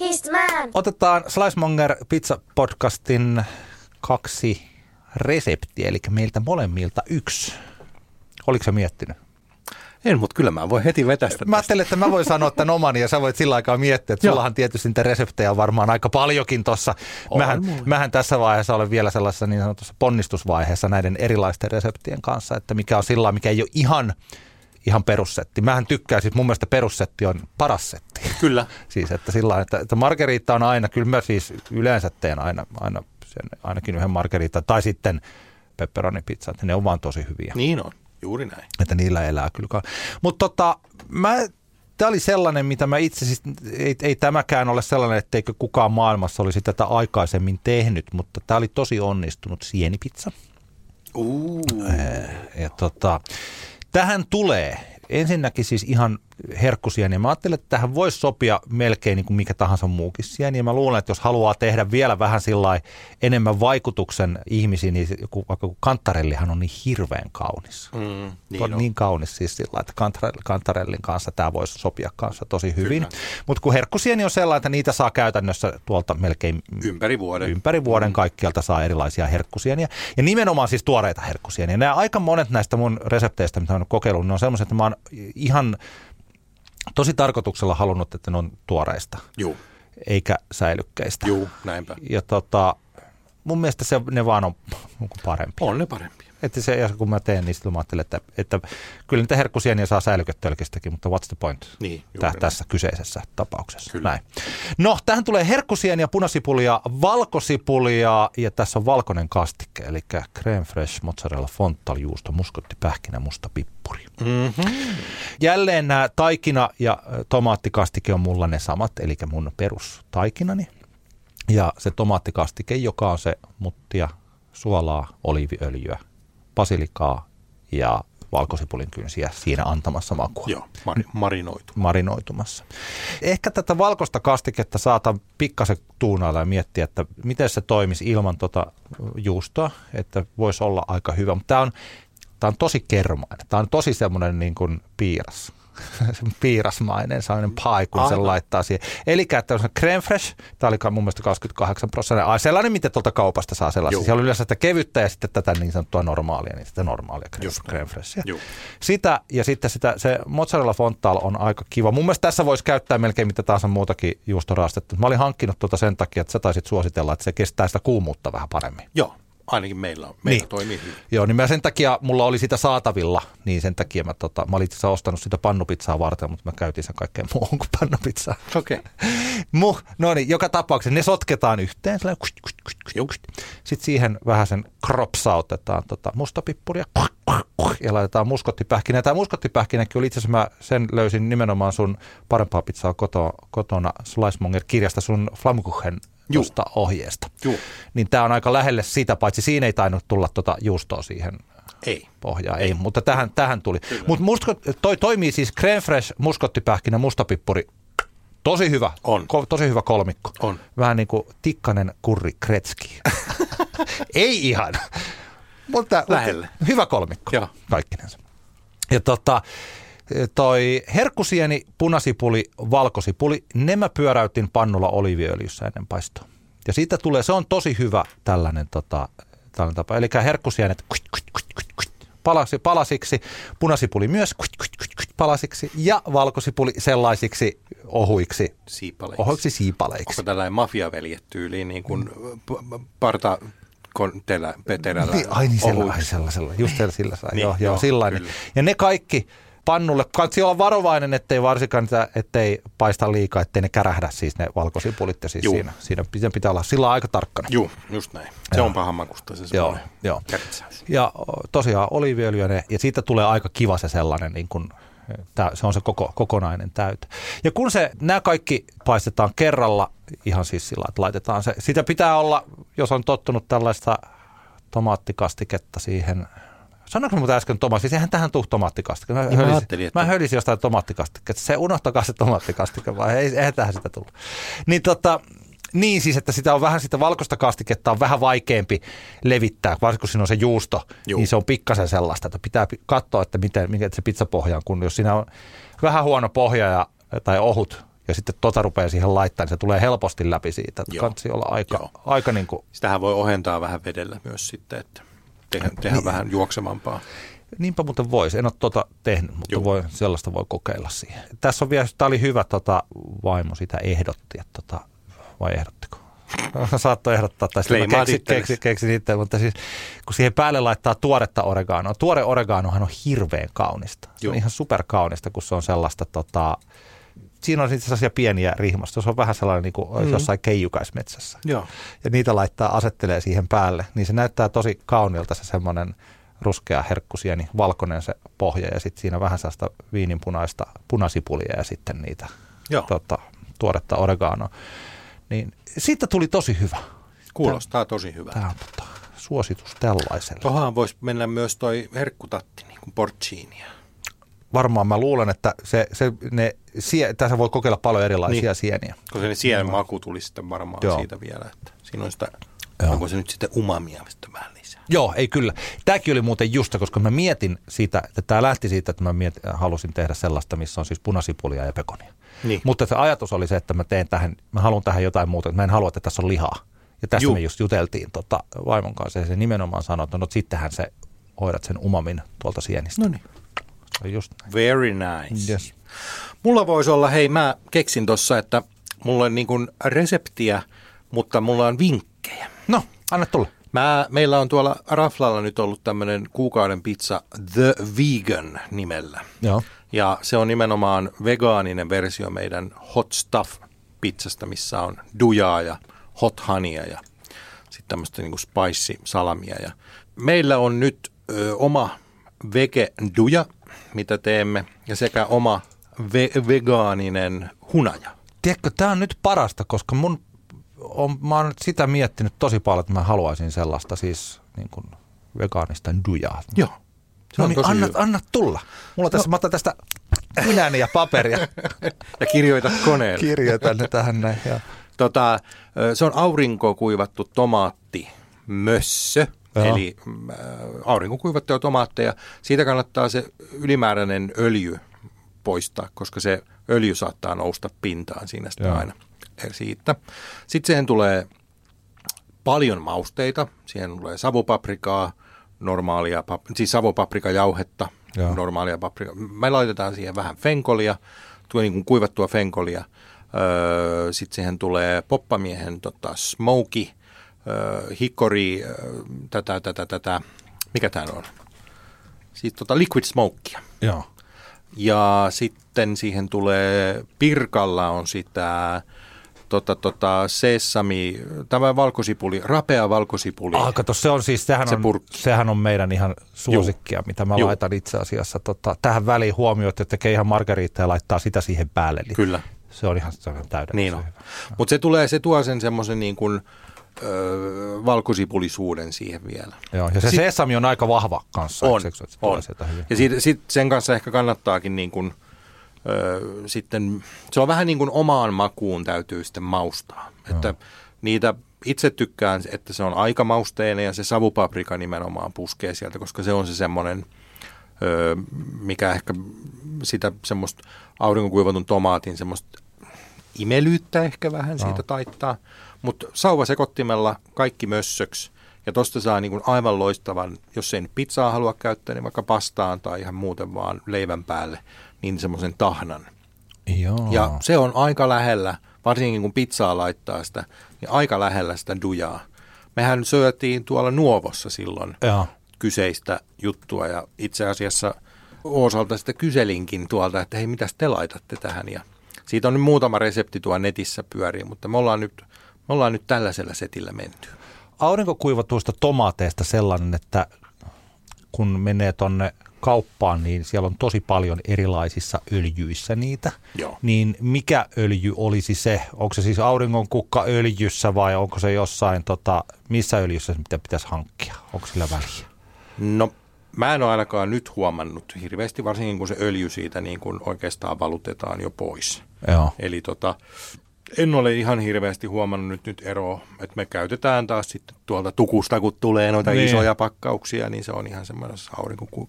He's the man. Otetaan Slicemonger Pizza Podcastin kaksi reseptiä, eli meiltä molemmilta yksi. Oliko se miettinyt? En, mutta kyllä mä voin heti vetästä Mä ajattelin, että mä voin sanoa tämän omani ja sä voit sillä aikaa miettiä, että sullahan tietysti niitä reseptejä on varmaan aika paljonkin tuossa. Mähän, mulla. mähän tässä vaiheessa olen vielä sellaisessa niin sanotussa ponnistusvaiheessa näiden erilaisten reseptien kanssa, että mikä on sillä mikä ei ole ihan, ihan perussetti. Mähän tykkään, siis mun mielestä perussetti on paras setti. Kyllä. Siis että sillä että, että margeriitta on aina, kyllä mä siis yleensä teen aina, aina sen, ainakin yhden margeriitta tai sitten pepperonipizza, että ne on vaan tosi hyviä Niin on. Juuri näin. että niillä elää kyllä. Mutta tota, mä, tämä oli sellainen, mitä mä itse siis, ei, ei tämäkään ole sellainen, etteikö kukaan maailmassa olisi tätä aikaisemmin tehnyt, mutta tämä oli tosi onnistunut sienipizza. Uh. Ja tota, tähän tulee. Ensinnäkin siis ihan herkkusieniä. Mä ajattelin, että tähän voisi sopia melkein niin kuin mikä tahansa muukin sieni. Ja mä luulen, että jos haluaa tehdä vielä vähän sillä enemmän vaikutuksen ihmisiin, niin joku, vaikka kantarellihan on niin hirveän kaunis. Mm, Niin, niin on on. niin kaunis siis sillä, että kantarell- kantarellin kanssa tämä voisi sopia kanssa tosi hyvin. Mutta kun herkkusieni on sellainen, että niitä saa käytännössä tuolta melkein Ympäri vuoden. ympäri vuoden kaikkialta saa erilaisia herkkusieniä. Ja nimenomaan siis tuoreita herkkusieniä. Nämä aika monet näistä mun resepteistä, mitä olen kokeillut, ne on semmoiset, että mä oon ihan tosi tarkoituksella halunnut, että ne on tuoreista, Juu, eikä säilykkeistä. juu, näinpä. Ja tota, mun mielestä se, ne vaan on parempi. On ne parempia. Että se, ja kun mä teen, niin sitten mä ajattelen, että, että kyllä niitä herkkusieniä saa säilyketölkistäkin, mutta what's the point Niin, Tä, tässä kyseisessä tapauksessa. Kyllä. Näin. No, tähän tulee herkkusieniä, punasipulia, valkosipulia ja tässä on valkoinen kastike, eli creme fraiche, mozzarella, fontal, juusto, muskotti, pähkinä, musta pippuri. Mm-hmm. Jälleen nämä taikina ja ö, tomaattikastike on mulla ne samat, eli mun perustaikinani. Ja se tomaattikastike, joka on se muttia, suolaa, oliiviöljyä, basilikaa ja valkosipulin kynsiä siinä antamassa makua. Joo, mar- marinoitu. marinoitumassa. Ehkä tätä valkoista kastiketta saatan pikkasen tuunailla ja miettiä, että miten se toimisi ilman tota juustoa, että voisi olla aika hyvä. Mutta tämä on, tämä on tosi kermainen. Tämä on tosi semmoinen niin kuin piiras. piirasmainen, sellainen pie, kun Aivan. laittaa siihen. Eli että on se creme fresh, tämä oli mun mielestä 28 prosenttia. Ai sellainen, mitä tuolta kaupasta saa sellaisia. Joo. Siellä on yleensä sitä kevyttä ja sitten tätä niin sanottua normaalia, niin sitä normaalia creme, Just creme freshia. Joo. Sitä ja sitten sitä, se mozzarella fontal on aika kiva. Mun mielestä tässä voisi käyttää melkein mitä tahansa muutakin juustoraastetta. Mä olin hankkinut tuota sen takia, että sä taisit suositella, että se kestää sitä kuumuutta vähän paremmin. Joo, ainakin meillä, on, meillä Niin. toimii hyvin. Joo, niin mä sen takia, mulla oli sitä saatavilla, niin sen takia mä, tota, mä olin itse ostanut sitä pannupizzaa varten, mutta mä käytin sen kaikkeen muuhun kuin pannupizzaa. Okei. Muh, no niin, joka tapauksessa ne sotketaan yhteen. kust, kust, kust, kust, kust. Sitten siihen vähän sen kropsautetaan tota mustapippuria ja laitetaan muskottipähkinä. Tämä muskottipähkinäkin oli itse asiassa, mä sen löysin nimenomaan sun parempaa pizzaa koto, kotona Slicemonger-kirjasta sun Flammkuchen. Tuosta ohjeesta. Juu. Niin tämä on aika lähelle sitä, paitsi siinä ei tainnut tulla tota juustoa siihen Ei. pohjaan. Ei, mutta tähän, tähän tuli. Mutta toi toimii siis creme fresh, muskottipähkinä, mustapippuri. Tosi hyvä. On. Ko, tosi hyvä kolmikko. On. Vähän niin kuin tikkanen kurri kretski. Ei ihan. Mutta, Lähelle. mutta hyvä kolmikko. Joo. Kaikkinensa. Ja tota, toi herkkusieni, punasipuli, valkosipuli, ne mä pyöräytin pannulla oliiviöljyssä ennen paistoa. Ja siitä tulee, se on tosi hyvä tällainen, tota, tällainen tapa. Eli herkkusienet kut, kut, kut, kut, kut, palasi, palasiksi, punasipuli myös kut, kut, kut, kut, palasiksi ja valkosipuli sellaisiksi ohuiksi, Siipaleiksi. ohuiksi siipaleiksi. Onko tällainen mafiaveljet-tyyliin niin kuin p- parta kon? Niin, ai niin ohuiksi? sellaisella, just sillä, sillä Niin, joo, joo, joo, sillainen. kyllä. Ja ne kaikki pannulle, kannattaa olla varovainen, ettei varsinkaan ettei paista liikaa, ettei ne kärähdä siis ne valkosipulit ja siis Juu. siinä, siinä pitää, pitää olla sillä aika tarkkana. Joo, just näin. Se Joo. on pahan makusta se Joo, joo. kärtsäys. Ja tosiaan oliiviöljyä ne, ja siitä tulee aika kiva se sellainen, niin kuin, tää, se on se koko, kokonainen täyte. Ja kun se, nämä kaikki paistetaan kerralla, ihan siis sillä että laitetaan se, sitä pitää olla, jos on tottunut tällaista tomaattikastiketta siihen, Sanoinko muuten äsken tomaatti? Eihän tähän tule tomaattikastike. Mä, Niin mä hölisin, ajattelin, että- mä hölisin jostain tomaattikastiketta. Se unohtakaa se tomaattikastike, vai ei, eihän tähän sitä tullut. Niin tota, niin siis, että sitä on vähän sitä valkoista kastiketta on vähän vaikeampi levittää, varsinkin kun siinä on se juusto, Juu. niin se on pikkasen sellaista, että pitää pi- katsoa, että miten, miten se pizzapohja on, kun jos siinä on vähän huono pohja ja, tai ohut, ja sitten tota rupeaa siihen laittaa, niin se tulee helposti läpi siitä. Että Joo. Kansi olla aika, Joo. aika niin kuin, Sitähän voi ohentaa vähän vedellä myös sitten, että tehdä, tehdä vähän juoksevampaa. Niinpä muuten voisi. En ole tota tehnyt, mutta voi, sellaista voi kokeilla siihen. Tässä on vielä, tämä oli hyvä, tota, vaimo sitä ehdotti, että tota, vai ehdottiko? Saattoi ehdottaa, tai sitten keksin, keksin, keksin itse, mutta siis kun siihen päälle laittaa tuoretta oreganoa, tuore oreganohan on hirveän kaunista. Se on ihan superkaunista, kun se on sellaista, tota, siinä on sitten sellaisia pieniä rihmastoja, se on vähän sellainen niin kuin mm. jossain keijukaismetsässä Joo. ja niitä laittaa, asettelee siihen päälle, niin se näyttää tosi kauniilta se semmoinen ruskea herkkusieni, valkoinen se pohja ja sitten siinä vähän sellaista viininpunaista punasipulia ja sitten niitä Joo. tota, tuoretta oreganoa. Niin siitä tuli tosi hyvä. Kuulostaa tosi hyvältä. Tämä on tota, suositus tällaiselle. Tuohon voisi mennä myös toi herkkutatti, niin kuin porciniä. Varmaan mä luulen, että se, se, ne, sie, tässä voi kokeilla paljon erilaisia niin. sieniä. Koska se sienen maku tuli sitten varmaan Joo. siitä vielä, että siinä on sitä, Joo. onko se nyt sitten umamia sitten vähän lisää. Joo, ei kyllä. Tämäkin oli muuten just, koska mä mietin siitä, että tämä lähti siitä, että mä mietin, halusin tehdä sellaista, missä on siis punasipulia ja pekonia. Niin. Mutta se ajatus oli se, että mä teen tähän, mä haluan tähän jotain muuta, että mä en halua, että tässä on lihaa. Ja tästä Juu. me just juteltiin tota, vaimon kanssa ja se nimenomaan sanoi, että no sittenhän se hoidat sen umamin tuolta sienistä. No niin. Just näin. Very nice. Yes. Mulla voisi olla, hei mä keksin tossa, että mulla on niin kuin reseptiä, mutta mulla on vinkkejä. No, anna tulla. Mä, meillä on tuolla Raflalla nyt ollut tämmöinen kuukauden pizza The Vegan nimellä. Joo. Ja se on nimenomaan vegaaninen versio meidän Hot Stuff pizzasta, missä on dujaa ja hot honeya ja sitten tämmöistä niinku spicy salamia. Ja meillä on nyt ö, oma vege duja, mitä teemme, ja sekä oma ve- vegaaninen hunaja. Tiedätkö, tämä on nyt parasta, koska mun on, mä oon sitä miettinyt tosi paljon, että mä haluaisin sellaista siis niin kuin vegaanista dujaa. Joo. Se No on niin, anna, hyvä. anna tulla. Mulla tässä, mä otan tästä kynäni ja paperia. Ja kirjoita koneella. Kirjoitan ne tähän näin. Ja. Tota, se on aurinkokuivattu tomaatti mössö, Joo. eli äh, aurinkokuivattuja tomaatteja. Siitä kannattaa se ylimääräinen öljy poistaa, koska se öljy saattaa nousta pintaan siinä sitten aina siitä. Sitten siihen tulee paljon mausteita. Siihen tulee savupaprikaa, normaalia, pap- siis savupaprikajauhetta, Joo. normaalia paprika. Me laitetaan siihen vähän fenkolia, tuo niin kuin kuivattua fenkolia. Öö, Sitten siihen tulee poppamiehen tota, smoky, öö, hikori, öö, tätä, tätä, tätä, mikä tämä on? Sitten tota liquid smokea. Joo. Ja sitten siihen tulee, pirkalla on sitä tota, tota, sesami, tämä valkosipuli, rapea valkosipuli. Ah, kato, se on siis, sehän Se on, purkki. sehän on meidän ihan suosikkia, mitä mä Juu. laitan itse asiassa tota, tähän väliin huomioon, että tekee ihan margariittaa ja laittaa sitä siihen päälle. Niin Kyllä. Se on ihan, se on täydellinen. Niin on. Mutta se tulee, se tuo sen semmoisen niin kuin, öö, valkosipulisuuden siihen vielä. Joo, ja se Sit- sesami on aika vahva kanssa. On, eikö se, on. Ja siitä, sit sen kanssa ehkä kannattaakin niin kuin, öö, sitten, se on vähän niin kuin omaan makuun täytyy sitten maustaa. Että niitä itse tykkään, että se on aika mausteinen ja se savupaprika nimenomaan puskee sieltä, koska se on se semmoinen, öö, mikä ehkä sitä semmoista aurinkokuivatun tomaatin semmoista imelyyttä ehkä vähän siitä taittaa. Mutta sauvasekottimella kaikki mössöksi. Ja tosta saa niin kuin aivan loistavan, jos ei nyt pizzaa halua käyttää, niin vaikka pastaan tai ihan muuten vaan leivän päälle, niin semmoisen tahnan. Joo. Ja se on aika lähellä, varsinkin kun pizzaa laittaa sitä, niin aika lähellä sitä dujaa. Mehän syötiin tuolla Nuovossa silloin Joo. kyseistä juttua ja itse asiassa osalta sitä kyselinkin tuolta, että hei, mitäs te laitatte tähän ja siitä on nyt muutama resepti tuolla netissä pyörii, mutta me ollaan nyt, me ollaan nyt tällaisella setillä menty. aurinkokuivatuista tomaateista sellainen, että kun menee tonne kauppaan, niin siellä on tosi paljon erilaisissa öljyissä niitä. Joo. Niin mikä öljy olisi se? Onko se siis auringonkukkaöljyssä vai onko se jossain, tota, missä öljyssä mitä pitäisi hankkia? Onko sillä väliä? No mä en ole ainakaan nyt huomannut hirveästi, varsinkin kun se öljy siitä niin kuin oikeastaan valutetaan jo pois. Joo. Eli tota, en ole ihan hirveästi huomannut nyt, nyt eroa, että me käytetään taas sitten tuolta tukusta, kun tulee noita Niin. isoja pakkauksia, niin se on ihan semmoinen aurinko,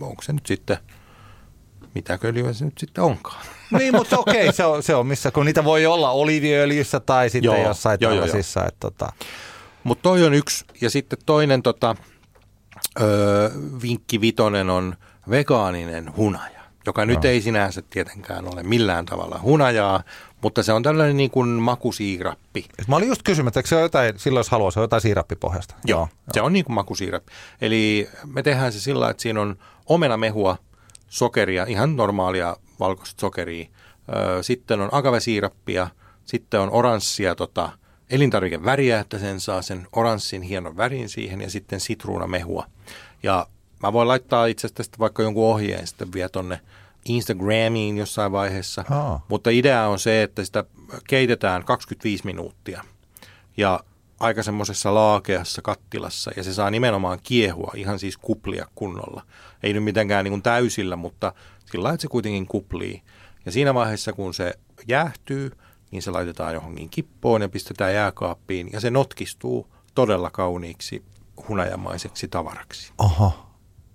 onko se nyt sitten, mitä öljyä se nyt sitten onkaan. Niin, mutta okei, se on, se on missä, kun niitä voi olla oliiviöljyssä tai sitten Joo, jossain joo, joo, tällaisissa. Että, tota, Mutta toi on yksi, ja sitten toinen tota, öö, vinkki vitonen on vegaaninen hunaja, joka nyt ei sinänsä tietenkään ole millään tavalla hunajaa, mutta se on tällainen niin kuin makusiirappi. mä olin just kysymässä, että eikö se ole jotain, silloin jos haluaa, se on jotain siirappipohjasta. Joo, se on niin kuin makusiirappi. Eli me tehdään se sillä, että siinä on omenamehua, sokeria, ihan normaalia valkoista sokeria. Sitten on agavesiirappia, sitten on oranssia tota, elintarvikeväriä, että sen saa sen oranssin hienon värin siihen ja sitten sitruunamehua. Ja mä voin laittaa itse asiassa vaikka jonkun ohjeen sitten vielä tonne Instagramiin jossain vaiheessa. Aa. Mutta idea on se, että sitä keitetään 25 minuuttia. Ja aika semmoisessa laakeassa kattilassa ja se saa nimenomaan kiehua, ihan siis kuplia kunnolla. Ei nyt mitenkään niin kuin täysillä, mutta sillä lailla, että se kuitenkin kuplii. Ja siinä vaiheessa, kun se jäähtyy, niin se laitetaan johonkin kippoon ja pistetään jääkaappiin ja se notkistuu todella kauniiksi hunajamaiseksi tavaraksi. Oho.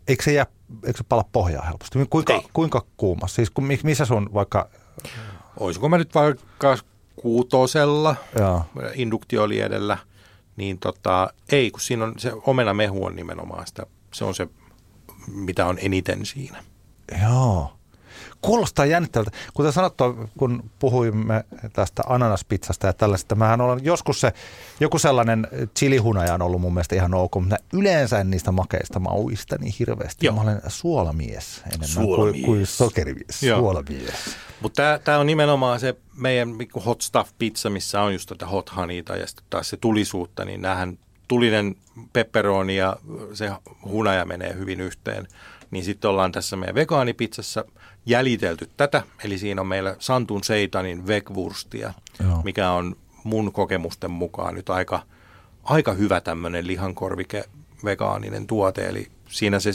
Eikö se, jää, eikö se pala pohjaa helposti? Kuinka, Ei. kuinka kuumassa? Siis kun, mi- missä sun vaikka... Olisiko mä nyt vaikka kuutosella Joo. induktioli edellä, niin tota, ei, kun siinä on se omenamehu on nimenomaan sitä, se on se, mitä on eniten siinä. Joo. Kuulostaa jännittävältä. Kuten sanottu, kun puhuimme tästä ananaspizzasta ja tällaista, mähän olen joskus se, joku sellainen chilihunaja on ollut mun mielestä ihan ok, mutta yleensä en niistä makeista mauista niin hirveästi. Joo. Mä olen suolamies enemmän Suolamies. kuin, kuin sokerimies. Joo. Suolamies. Mutta tämä on nimenomaan se meidän hot stuff pizza, missä on just tätä hot honeyta ja sitten taas se tulisuutta, niin näähän tulinen pepperoni ja se hunaja menee hyvin yhteen. Niin sitten ollaan tässä meidän vegaanipizzassa jäljitelty tätä, eli siinä on meillä Santun Seitanin vegwurstia, Joo. mikä on mun kokemusten mukaan nyt aika, aika hyvä tämmöinen lihankorvike vegaaninen tuote, eli siinä se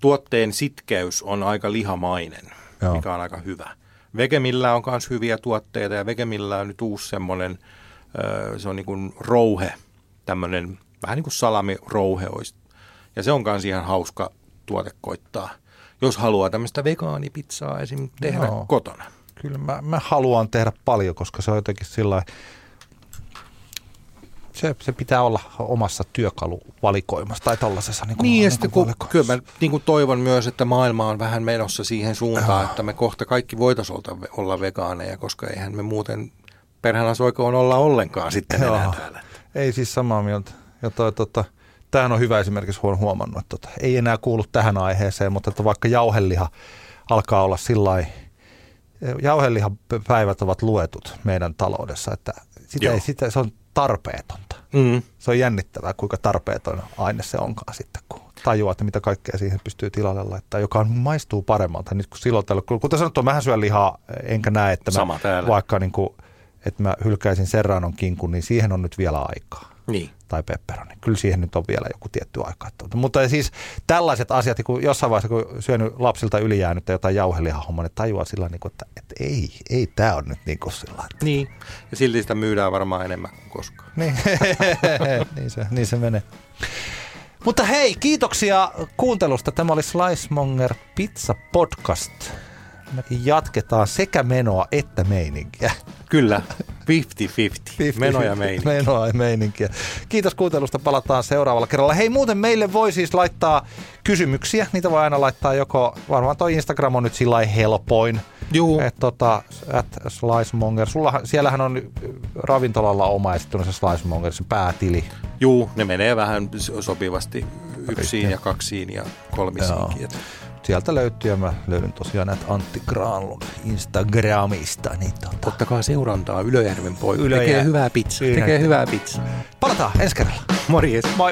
tuotteen sitkeys on aika lihamainen, Joo. Mikä on aika hyvä. Vegemillä on myös hyviä tuotteita ja Vegemillä on nyt uusi semmoinen, se on niin kuin rouhe, tämmöinen vähän niin kuin salamirouhe olisi. Ja se on myös ihan hauska tuote koittaa, jos haluaa tämmöistä vegaanipizzaa esim. tehdä Joo. Joo. kotona. Kyllä mä, mä haluan tehdä paljon, koska se on jotenkin sillä se, se pitää olla omassa työkaluvalikoimassa tai tällaisessa niin Niin, ja sitten kun, kyllä mä niin kuin toivon myös, että maailma on vähän menossa siihen suuntaan, että me kohta kaikki voitaisiin olla, olla vegaaneja, koska eihän me muuten perhana soikoon olla ollenkaan sitten enää Joo. täällä. Ei siis samaa mieltä. Ja toi, tota, tämähän on hyvä esimerkiksi huon huomannut, että tota, ei enää kuulu tähän aiheeseen, mutta että vaikka jauheliha alkaa olla sillä lailla- jauhelihapäivät ovat luetut meidän taloudessa, että sitä Joo. ei, sitä, se on tarpeetonta. Mm. Se on jännittävää, kuinka tarpeeton aine se onkaan sitten, kun tajuaa, että mitä kaikkea siihen pystyy tilalle laittaa, joka on, maistuu paremmalta. Nyt kun silloin tällä, kuten sanottu, mähän syön lihaa, enkä näe, että mä, Sama täällä. vaikka niin kuin, että mä hylkäisin serranon kinkun, niin siihen on nyt vielä aikaa. Niin. Tai pepperoni. Kyllä siihen nyt on vielä joku tietty aika. Että- Mutta siis tällaiset asiat, kun jossain vaiheessa, kun syönyt lapsilta ylijäänyttä jotain jauhelihahommaa, niin tajuaa sillä niin kuin, että, että ei, ei tämä on nyt niin kuin sillä lailla. niin. Ja silti sitä myydään varmaan enemmän kuin koskaan. Niin, niin, se, niin se menee. Mutta hei, kiitoksia kuuntelusta. Tämä oli Slicemonger Pizza Podcast. Me jatketaan sekä menoa että meininkiä. Kyllä, 50-50, meno ja meininki. Menoa ja meininkiä. Kiitos kuuntelusta, palataan seuraavalla kerralla. Hei, muuten meille voi siis laittaa kysymyksiä. Niitä voi aina laittaa joko, varmaan toi Instagram on nyt sillä helpoin. Juu. Et tota, at Slicemonger. Sulla, siellähän on ravintolalla oma ja sitten on se Slicemonger, se päätili. Juu, ne menee vähän sopivasti yksiin ja kaksiin ja kolmisiinkin. Et Sieltä löytyy ja mä löydän tosiaan näitä Antti Granlund Instagramista. Niin tota. Ottakaa seurantaa Ylöjärven poika. Ylöjär- Tekee hyvää pizzaa. Siinä. Tekee hyvää pizzaa. Palataan ensi kerralla. Morjes. Moi!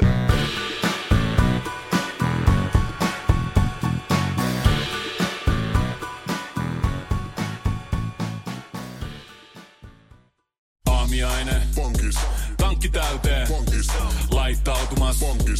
Aamiaine. Bonkis. Tankki täyteen. Bonkis. Laittautumas. Bonkis.